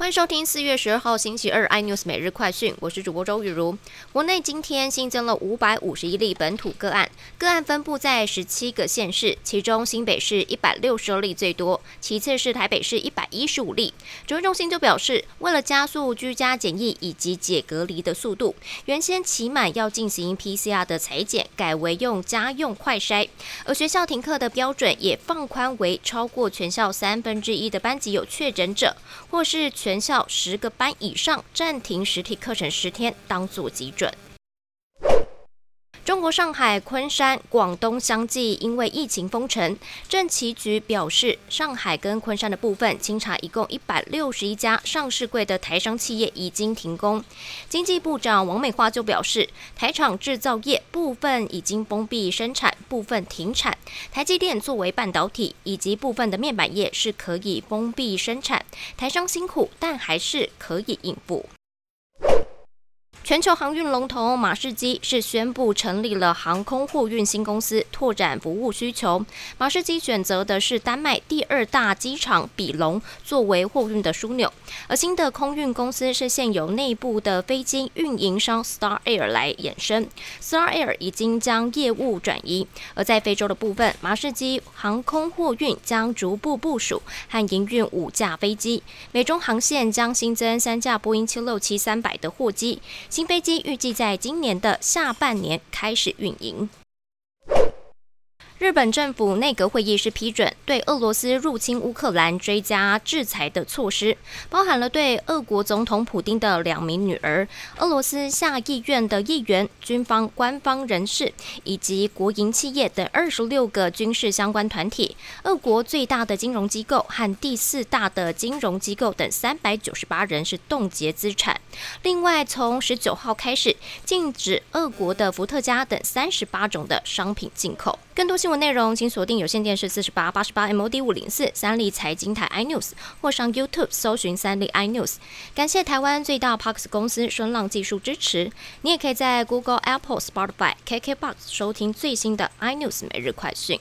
欢迎收听四月十二号星期二 iNews 每日快讯，我是主播周雨茹。国内今天新增了五百五十一例本土个案，个案分布在十七个县市，其中新北市一百六十二例最多，其次是台北市一百一十五例。指挥中心就表示，为了加速居家检疫以及解隔离的速度，原先起码要进行 PCR 的裁剪，改为用家用快筛，而学校停课的标准也放宽为超过全校三分之一的班级有确诊者，或是全。校十个班以上暂停实体课程十天，当做基准。中国上海、昆山、广东相继因为疫情封城，政企局表示，上海跟昆山的部分清查一共一百六十一家上市柜的台商企业已经停工。经济部长王美花就表示，台厂制造业部分已经封闭生产，部分停产。台积电作为半导体以及部分的面板业是可以封闭生产，台商辛苦，但还是可以应付。全球航运龙头马士基是宣布成立了航空货运新公司，拓展服务需求。马士基选择的是丹麦第二大机场比隆作为货运的枢纽，而新的空运公司是现有内部的飞机运营商 Star Air 来衍生。Star Air 已经将业务转移，而在非洲的部分，马士基航空货运将逐步部署和营运五架飞机，美中航线将新增三架波音七六七三百的货机。新飞机预计在今年的下半年开始运营。日本政府内阁会议是批准对俄罗斯入侵乌克兰追加制裁的措施，包含了对俄国总统普京的两名女儿、俄罗斯下议院的议员、军方官方人士以及国营企业等二十六个军事相关团体、俄国最大的金融机构和第四大的金融机构等三百九十八人是冻结资产。另外，从十九号开始禁止俄国的伏特加等三十八种的商品进口。更多新内容，请锁定有线电视四十八八十八 MOD 五零四三立财经台 iNews，或上 YouTube 搜寻三立 iNews。感谢台湾最大 Parks 公司声浪技术支持。你也可以在 Google、Apple、Spotify、KKBox 收听最新的 iNews 每日快讯。